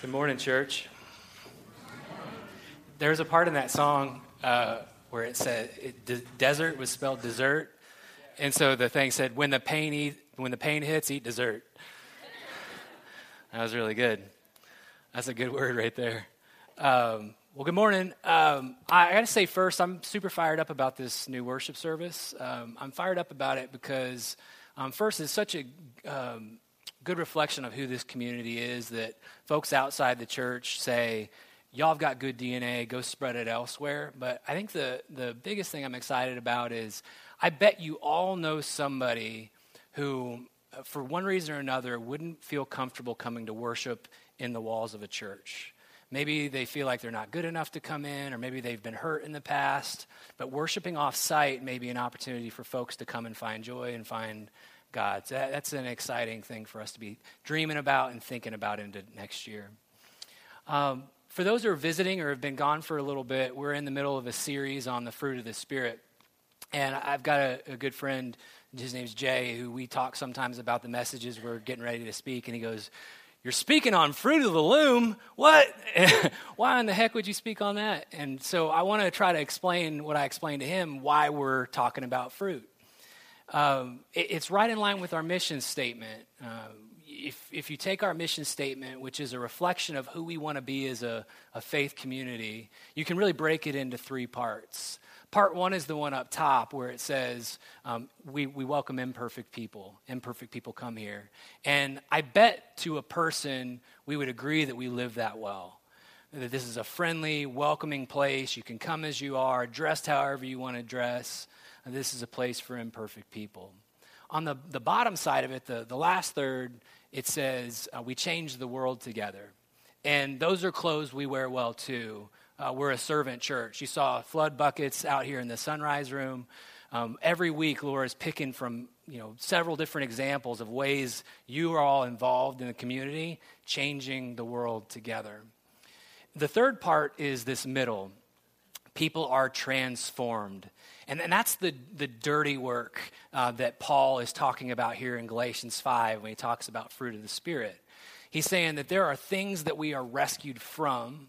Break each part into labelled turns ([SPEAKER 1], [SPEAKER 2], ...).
[SPEAKER 1] Good morning, church. There's a part in that song uh, where it said it, de- desert was spelled dessert, and so the thing said, "When the pain eat, when the pain hits, eat dessert." That was really good. That's a good word right there. Um, well, good morning. Um, I, I got to say first, I'm super fired up about this new worship service. Um, I'm fired up about it because, um, first, it's such a um, good reflection of who this community is that folks outside the church say, y'all have got good DNA, go spread it elsewhere. But I think the, the biggest thing I'm excited about is I bet you all know somebody who, uh, for one reason or another, wouldn't feel comfortable coming to worship in the walls of a church. Maybe they feel like they're not good enough to come in, or maybe they've been hurt in the past. But worshiping off site may be an opportunity for folks to come and find joy and find God. So that's an exciting thing for us to be dreaming about and thinking about into next year. Um, for those who are visiting or have been gone for a little bit, we're in the middle of a series on the fruit of the Spirit. And I've got a, a good friend, his name's Jay, who we talk sometimes about the messages we're getting ready to speak. And he goes, You're speaking on fruit of the loom? What? why in the heck would you speak on that? And so I want to try to explain what I explained to him why we're talking about fruit um, it, it's right in line with our mission statement. Uh, if, if you take our mission statement, which is a reflection of who we want to be as a, a faith community, you can really break it into three parts. Part one is the one up top where it says, um, we, we welcome imperfect people. Imperfect people come here. And I bet to a person, we would agree that we live that well. That this is a friendly, welcoming place. You can come as you are, dressed however you want to dress this is a place for imperfect people. On the, the bottom side of it, the, the last third, it says, uh, We change the world together. And those are clothes we wear well too. Uh, we're a servant church. You saw flood buckets out here in the sunrise room. Um, every week, Laura's picking from you know several different examples of ways you are all involved in the community, changing the world together. The third part is this middle. People are transformed. And, and that's the, the dirty work uh, that Paul is talking about here in Galatians 5 when he talks about fruit of the Spirit. He's saying that there are things that we are rescued from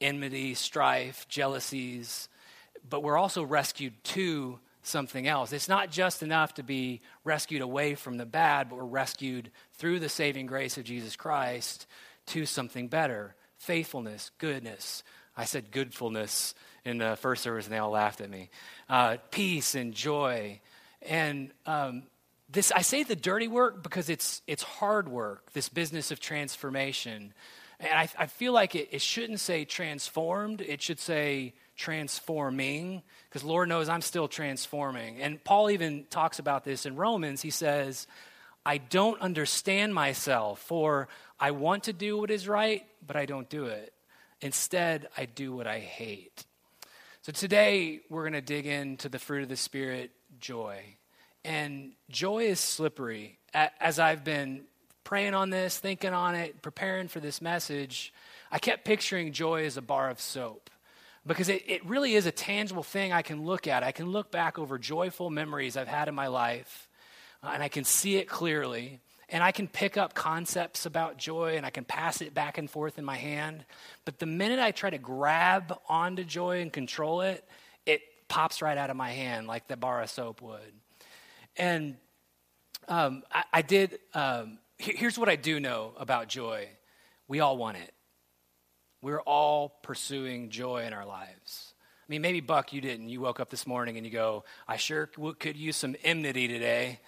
[SPEAKER 1] enmity, strife, jealousies, but we're also rescued to something else. It's not just enough to be rescued away from the bad, but we're rescued through the saving grace of Jesus Christ to something better faithfulness, goodness. I said goodfulness in the first service, and they all laughed at me. Uh, peace and joy, and um, this. I say the dirty work because it's it's hard work. This business of transformation, and I, I feel like it, it shouldn't say transformed. It should say transforming, because Lord knows I'm still transforming. And Paul even talks about this in Romans. He says. I don't understand myself, for I want to do what is right, but I don't do it. Instead, I do what I hate. So today we're going to dig into the fruit of the Spirit, joy. And joy is slippery. As I've been praying on this, thinking on it, preparing for this message, I kept picturing joy as a bar of soap because it, it really is a tangible thing I can look at. I can look back over joyful memories I've had in my life, uh, and I can see it clearly. And I can pick up concepts about joy and I can pass it back and forth in my hand. But the minute I try to grab onto joy and control it, it pops right out of my hand like the bar of soap would. And um, I, I, did, um, here's what I do know about joy we all want it. We're all pursuing joy in our lives. I mean, maybe Buck, you didn't. You woke up this morning and you go, I sure could use some enmity today.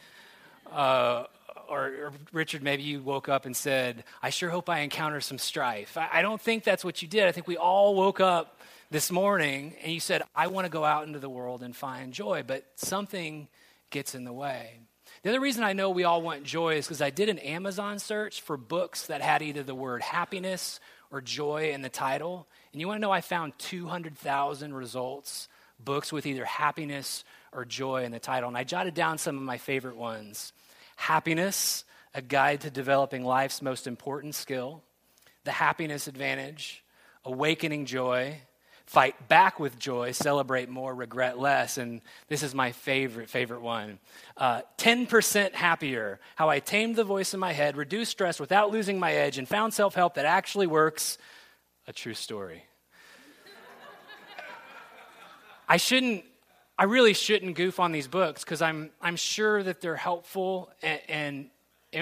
[SPEAKER 1] Uh, or, or, Richard, maybe you woke up and said, I sure hope I encounter some strife. I, I don't think that's what you did. I think we all woke up this morning and you said, I want to go out into the world and find joy, but something gets in the way. The other reason I know we all want joy is because I did an Amazon search for books that had either the word happiness or joy in the title. And you want to know I found 200,000 results, books with either happiness or joy in the title. And I jotted down some of my favorite ones. Happiness, a guide to developing life's most important skill. The Happiness Advantage, Awakening Joy, fight back with joy, celebrate more, regret less. And this is my favorite, favorite one. Uh, 10% happier. How I tamed the voice in my head, reduced stress without losing my edge, and found self help that actually works. A true story. I shouldn't, I really shouldn't goof on these books because I'm, I'm sure that they're helpful and, and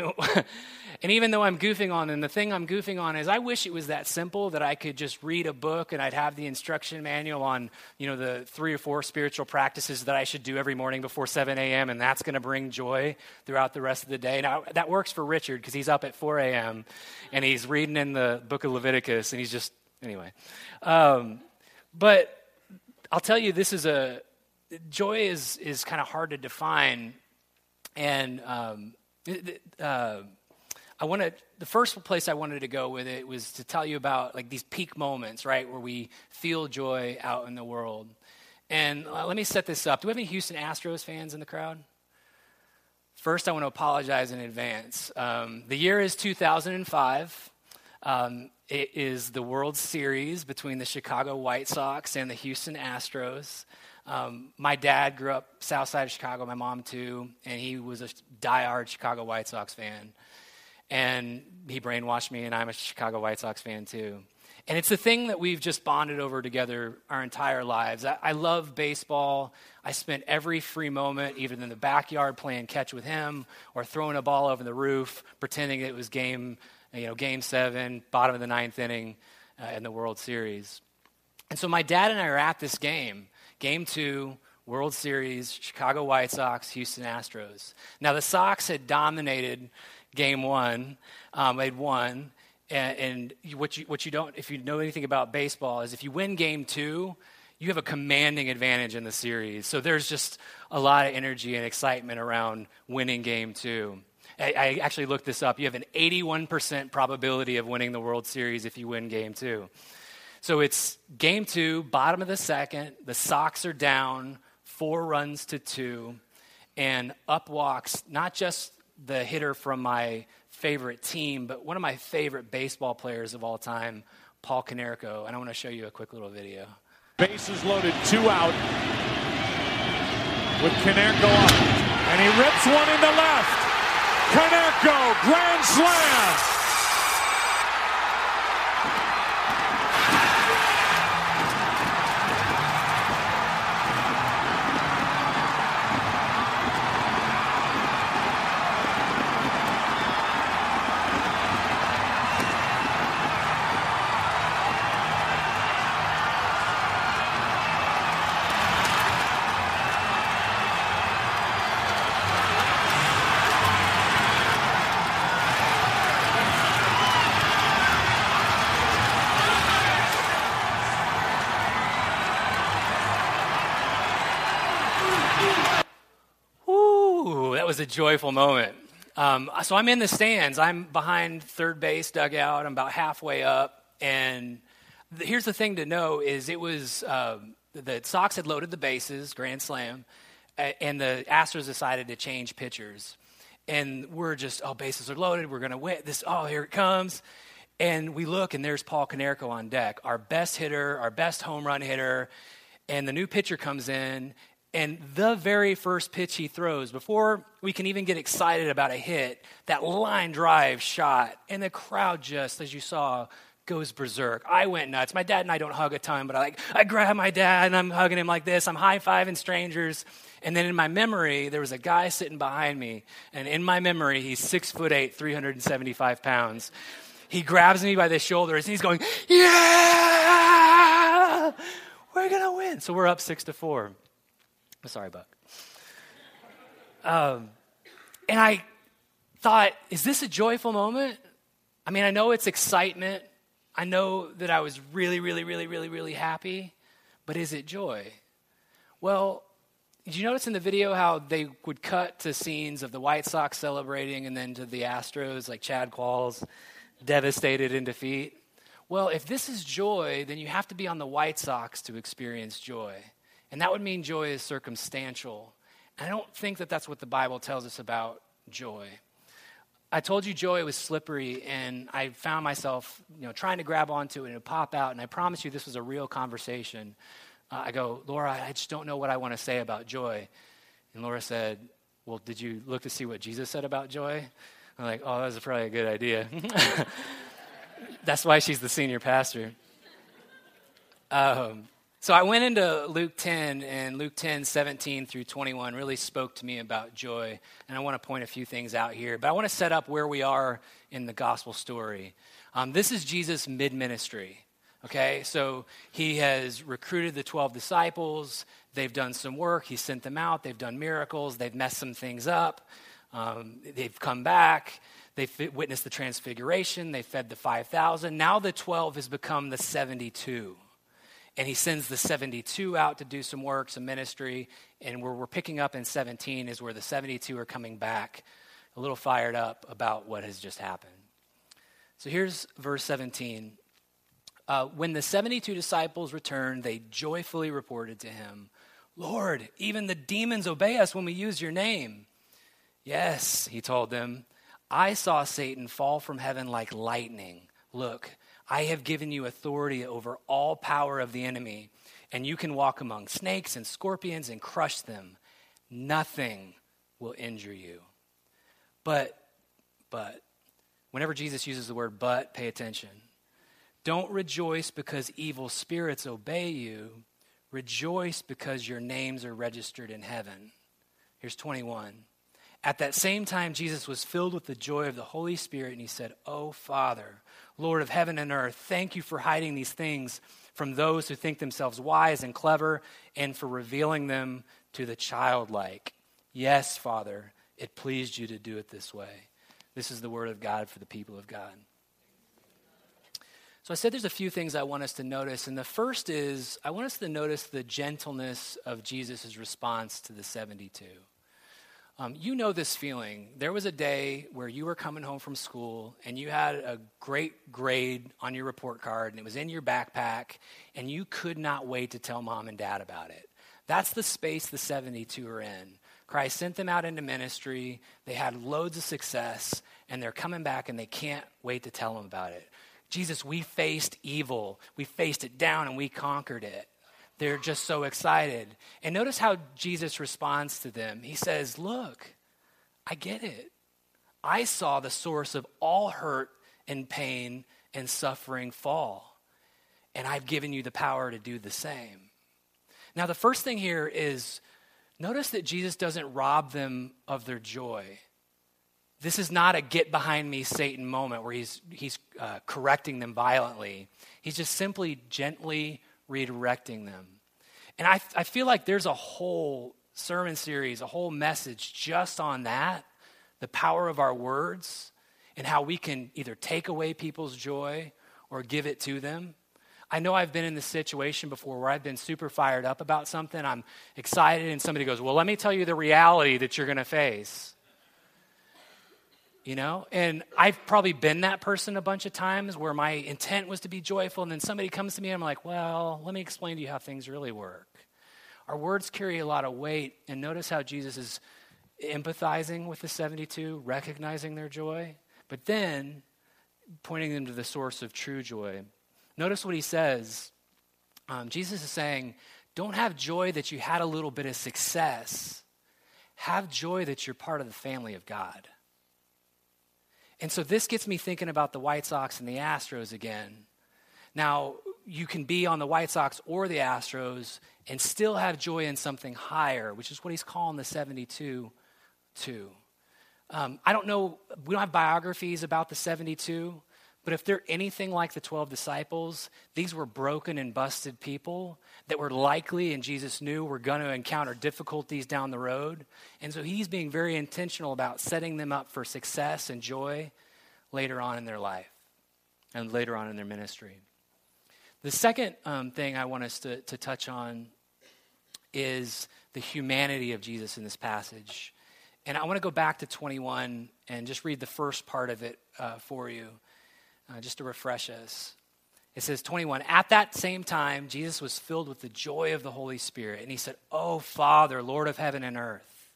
[SPEAKER 1] and, even though I'm goofing on them, the thing I'm goofing on is I wish it was that simple that I could just read a book and I'd have the instruction manual on, you know, the three or four spiritual practices that I should do every morning before 7 a.m. and that's going to bring joy throughout the rest of the day. Now, that works for Richard because he's up at 4 a.m. and he's reading in the book of Leviticus and he's just, anyway. Um, but I'll tell you, this is a, joy is, is kind of hard to define. And, um, uh, I wanted the first place I wanted to go with it was to tell you about like these peak moments, right, where we feel joy out in the world. And uh, let me set this up. Do we have any Houston Astros fans in the crowd? First, I want to apologize in advance. Um, the year is 2005. Um, it is the World Series between the Chicago White Sox and the Houston Astros. Um, my dad grew up south side of Chicago, my mom too, and he was a diehard Chicago White Sox fan. And he brainwashed me, and I'm a Chicago White Sox fan too. And it's the thing that we've just bonded over together our entire lives. I, I love baseball. I spent every free moment, even in the backyard, playing catch with him or throwing a ball over the roof, pretending it was game, you know, game seven, bottom of the ninth inning uh, in the World Series. And so my dad and I are at this game, Game two, World Series, Chicago White Sox, Houston Astros. Now, the Sox had dominated game one, um, they'd won. And, and what, you, what you don't, if you know anything about baseball, is if you win game two, you have a commanding advantage in the series. So there's just a lot of energy and excitement around winning game two. I, I actually looked this up. You have an 81% probability of winning the World Series if you win game two. So it's game two, bottom of the second. The Sox are down, four runs to two. And up walks not just the hitter from my favorite team, but one of my favorite baseball players of all time, Paul Konerko. And I want to show you a quick little video.
[SPEAKER 2] Bases loaded, two out. With Konerko up. And he rips one into left. Konerko, grand slam.
[SPEAKER 1] Was a joyful moment. Um, so I'm in the stands. I'm behind third base dugout. I'm about halfway up. And th- here's the thing to know is it was um, the Sox had loaded the bases, grand slam, and the Astros decided to change pitchers. And we're just, oh, bases are loaded. We're going to win. This, oh, here it comes. And we look, and there's Paul Konerko on deck, our best hitter, our best home run hitter. And the new pitcher comes in, and the very first pitch he throws, before we can even get excited about a hit, that line drive shot, and the crowd just, as you saw, goes berserk. I went nuts. My dad and I don't hug a ton, but I like I grab my dad and I'm hugging him like this. I'm high fiving strangers. And then in my memory, there was a guy sitting behind me, and in my memory, he's six foot eight, 375 pounds. He grabs me by the shoulders and he's going, Yeah, we're gonna win. So we're up six to four. Sorry, Buck. Um, and I thought, is this a joyful moment? I mean, I know it's excitement. I know that I was really, really, really, really, really happy, but is it joy? Well, did you notice in the video how they would cut to scenes of the White Sox celebrating and then to the Astros, like Chad Qualls, devastated in defeat? Well, if this is joy, then you have to be on the White Sox to experience joy. And that would mean joy is circumstantial. And I don't think that that's what the Bible tells us about joy. I told you joy was slippery, and I found myself, you know, trying to grab onto it and it pop out. And I promise you, this was a real conversation. Uh, I go, Laura, I just don't know what I want to say about joy. And Laura said, Well, did you look to see what Jesus said about joy? I'm like, Oh, that was probably a good idea. That's why she's the senior pastor. Um, so I went into Luke 10, and Luke 10, 17 through 21 really spoke to me about joy. And I want to point a few things out here. But I want to set up where we are in the gospel story. Um, this is Jesus' mid ministry. Okay, so he has recruited the 12 disciples. They've done some work. He sent them out. They've done miracles. They've messed some things up. Um, they've come back. They've witnessed the transfiguration. They fed the 5,000. Now the 12 has become the 72 and he sends the 72 out to do some work, some ministry. And where we're picking up in 17 is where the 72 are coming back, a little fired up about what has just happened. So here's verse 17. Uh, when the 72 disciples returned, they joyfully reported to him, Lord, even the demons obey us when we use your name. Yes, he told them, I saw Satan fall from heaven like lightning. Look, I have given you authority over all power of the enemy, and you can walk among snakes and scorpions and crush them. Nothing will injure you. But, but, whenever Jesus uses the word but, pay attention. Don't rejoice because evil spirits obey you. Rejoice because your names are registered in heaven. Here's 21. At that same time, Jesus was filled with the joy of the Holy Spirit, and he said, Oh, Father, Lord of heaven and earth, thank you for hiding these things from those who think themselves wise and clever, and for revealing them to the childlike. Yes, Father, it pleased you to do it this way. This is the word of God for the people of God. So I said there's a few things I want us to notice. And the first is I want us to notice the gentleness of Jesus' response to the 72. Um, you know this feeling. There was a day where you were coming home from school and you had a great grade on your report card and it was in your backpack and you could not wait to tell mom and dad about it. That's the space the 72 are in. Christ sent them out into ministry. They had loads of success and they're coming back and they can't wait to tell them about it. Jesus, we faced evil. We faced it down and we conquered it. They're just so excited. And notice how Jesus responds to them. He says, Look, I get it. I saw the source of all hurt and pain and suffering fall, and I've given you the power to do the same. Now, the first thing here is notice that Jesus doesn't rob them of their joy. This is not a get behind me Satan moment where he's, he's uh, correcting them violently. He's just simply gently redirecting them. And I, I feel like there's a whole sermon series, a whole message just on that the power of our words and how we can either take away people's joy or give it to them. I know I've been in this situation before where I've been super fired up about something. I'm excited, and somebody goes, Well, let me tell you the reality that you're going to face you know? And I've probably been that person a bunch of times where my intent was to be joyful, and then somebody comes to me and I'm like, well, let me explain to you how things really work. Our words carry a lot of weight, and notice how Jesus is empathizing with the 72, recognizing their joy, but then pointing them to the source of true joy. Notice what he says. Um, Jesus is saying, don't have joy that you had a little bit of success. Have joy that you're part of the family of God. And so this gets me thinking about the White Sox and the Astros again. Now, you can be on the White Sox or the Astros and still have joy in something higher, which is what he's calling the 72 to. Um, I don't know, we don't have biographies about the 72, but if they're anything like the 12 disciples, these were broken and busted people that were likely, and Jesus knew, were going to encounter difficulties down the road. And so he's being very intentional about setting them up for success and joy later on in their life and later on in their ministry. The second um, thing I want us to, to touch on is the humanity of Jesus in this passage. And I want to go back to 21 and just read the first part of it uh, for you uh, just to refresh us. It says 21 At that same time, Jesus was filled with the joy of the Holy Spirit, and he said, Oh, Father, Lord of heaven and earth.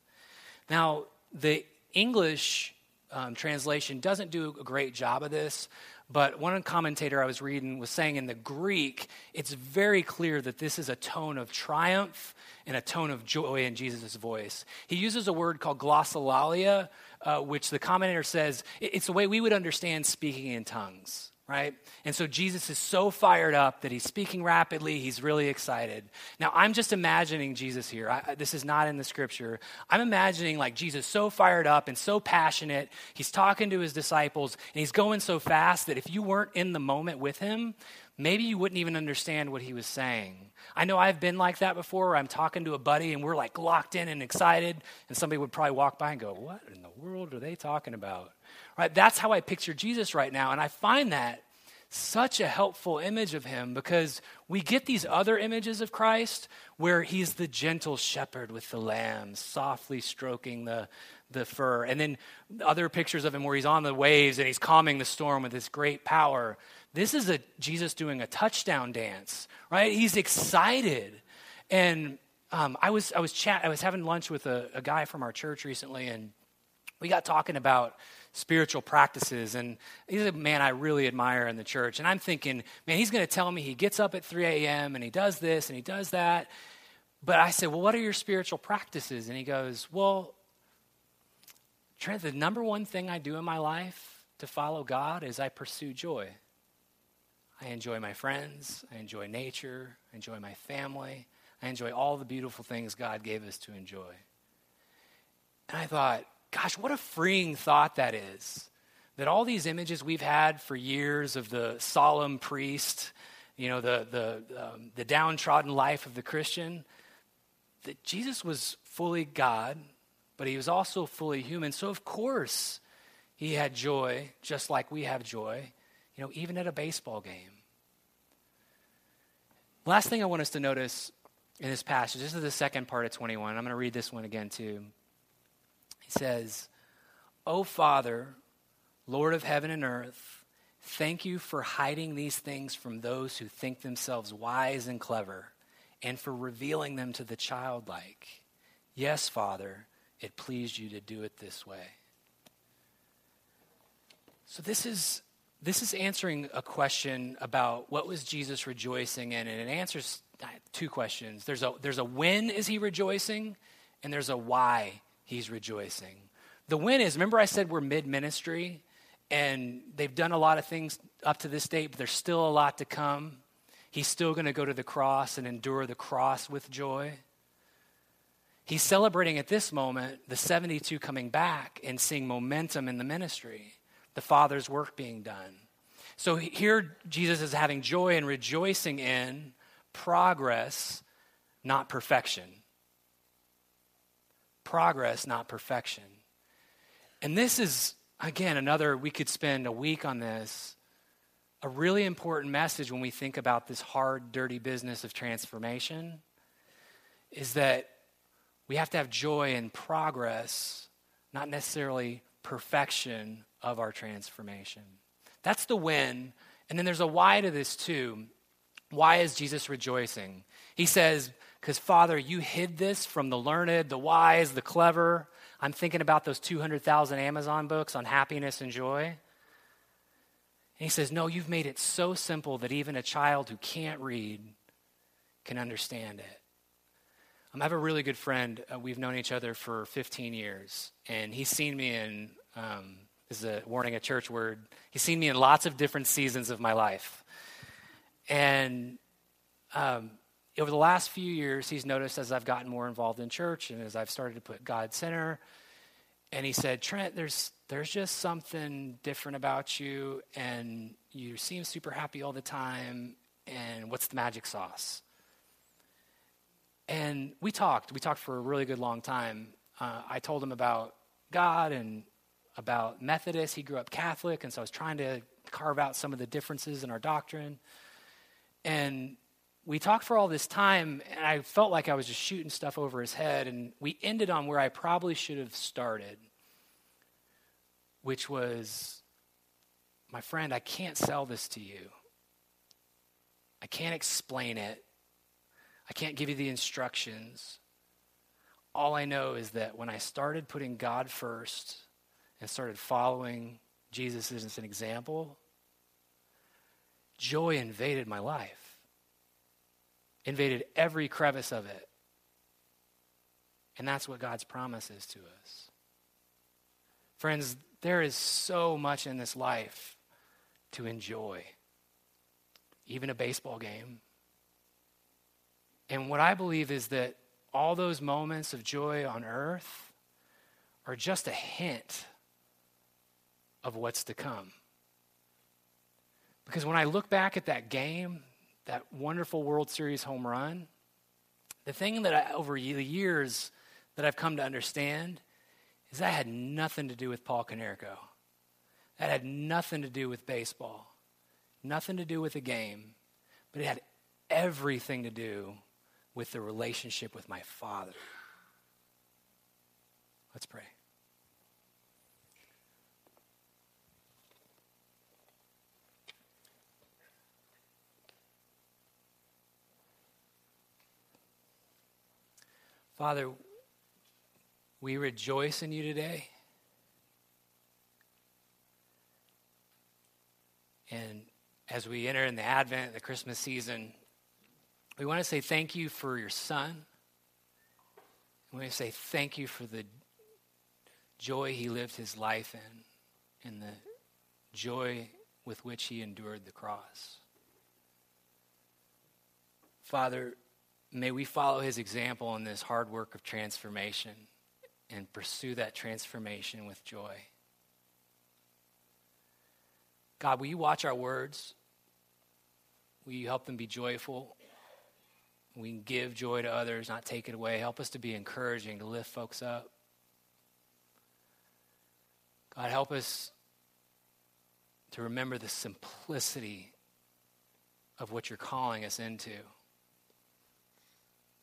[SPEAKER 1] Now, the English um, translation doesn't do a great job of this, but one commentator I was reading was saying in the Greek, it's very clear that this is a tone of triumph and a tone of joy in Jesus' voice. He uses a word called glossolalia, uh, which the commentator says it's the way we would understand speaking in tongues right? And so Jesus is so fired up that he's speaking rapidly. He's really excited. Now, I'm just imagining Jesus here. I, this is not in the scripture. I'm imagining like Jesus so fired up and so passionate. He's talking to his disciples and he's going so fast that if you weren't in the moment with him, maybe you wouldn't even understand what he was saying. I know I've been like that before I'm talking to a buddy and we're like locked in and excited, and somebody would probably walk by and go, What in the world are they talking about? Right? That's how I picture Jesus right now. And I find that such a helpful image of him because we get these other images of Christ where he's the gentle shepherd with the lambs, softly stroking the, the fur. And then other pictures of him where he's on the waves and he's calming the storm with his great power. This is a Jesus doing a touchdown dance, right? He's excited. And um, I was I was chat I was having lunch with a, a guy from our church recently, and we got talking about spiritual practices. And he's a man I really admire in the church. And I'm thinking, man, he's going to tell me he gets up at 3 a.m. and he does this and he does that. But I said, well, what are your spiritual practices? And he goes, well, Trent, the number one thing I do in my life to follow God is I pursue joy. I enjoy my friends. I enjoy nature. I enjoy my family. I enjoy all the beautiful things God gave us to enjoy. And I thought, Gosh, what a freeing thought that is. That all these images we've had for years of the solemn priest, you know, the, the, um, the downtrodden life of the Christian, that Jesus was fully God, but he was also fully human. So, of course, he had joy, just like we have joy, you know, even at a baseball game. Last thing I want us to notice in this passage, this is the second part of 21. I'm going to read this one again, too says, O Father, Lord of heaven and earth, thank you for hiding these things from those who think themselves wise and clever, and for revealing them to the childlike. Yes, Father, it pleased you to do it this way. So this is this is answering a question about what was Jesus rejoicing in, and it answers two questions. There's a there's a when is he rejoicing, and there's a why he's rejoicing. The win is remember, I said we're mid ministry and they've done a lot of things up to this date, but there's still a lot to come. He's still going to go to the cross and endure the cross with joy. He's celebrating at this moment the 72 coming back and seeing momentum in the ministry, the Father's work being done. So here, Jesus is having joy and rejoicing in progress, not perfection progress, not perfection. And this is, again, another, we could spend a week on this. A really important message when we think about this hard, dirty business of transformation is that we have to have joy in progress, not necessarily perfection of our transformation. That's the win. And then there's a why to this too. Why is Jesus rejoicing? He says, because, Father, you hid this from the learned, the wise, the clever. I'm thinking about those 200,000 Amazon books on happiness and joy. And he says, No, you've made it so simple that even a child who can't read can understand it. Um, I have a really good friend. Uh, we've known each other for 15 years, and he's seen me in, um, this is a warning, a church word. He's seen me in lots of different seasons of my life. And um, over the last few years, he's noticed as I've gotten more involved in church and as I've started to put God center, and he said, Trent, there's there's just something different about you, and you seem super happy all the time. And what's the magic sauce? And we talked. We talked for a really good long time. Uh, I told him about God and about Methodist. He grew up Catholic, and so I was trying to carve out some of the differences in our doctrine. And we talked for all this time, and I felt like I was just shooting stuff over his head, and we ended on where I probably should have started, which was my friend, I can't sell this to you. I can't explain it. I can't give you the instructions. All I know is that when I started putting God first and started following Jesus as an example, joy invaded my life, invaded every crevice of it. And that's what God's promise is to us. Friends, there is so much in this life to enjoy, even a baseball game. And what I believe is that all those moments of joy on earth are just a hint of what's to come. Because when I look back at that game, that wonderful World Series home run, the thing that I, over the years that I've come to understand is that had nothing to do with Paul Konerko. That had nothing to do with baseball, nothing to do with the game, but it had everything to do with the relationship with my Father. Let's pray. Father, we rejoice in you today. And as we enter in the Advent, the Christmas season, we want to say thank you for your son. We want to say thank you for the joy he lived his life in and the joy with which he endured the cross. Father, may we follow his example in this hard work of transformation and pursue that transformation with joy. God, will you watch our words? Will you help them be joyful? We can give joy to others, not take it away. Help us to be encouraging, to lift folks up. God, help us to remember the simplicity of what you're calling us into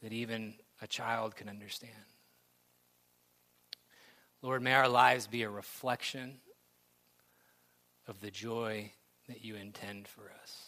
[SPEAKER 1] that even a child can understand. Lord, may our lives be a reflection of the joy that you intend for us.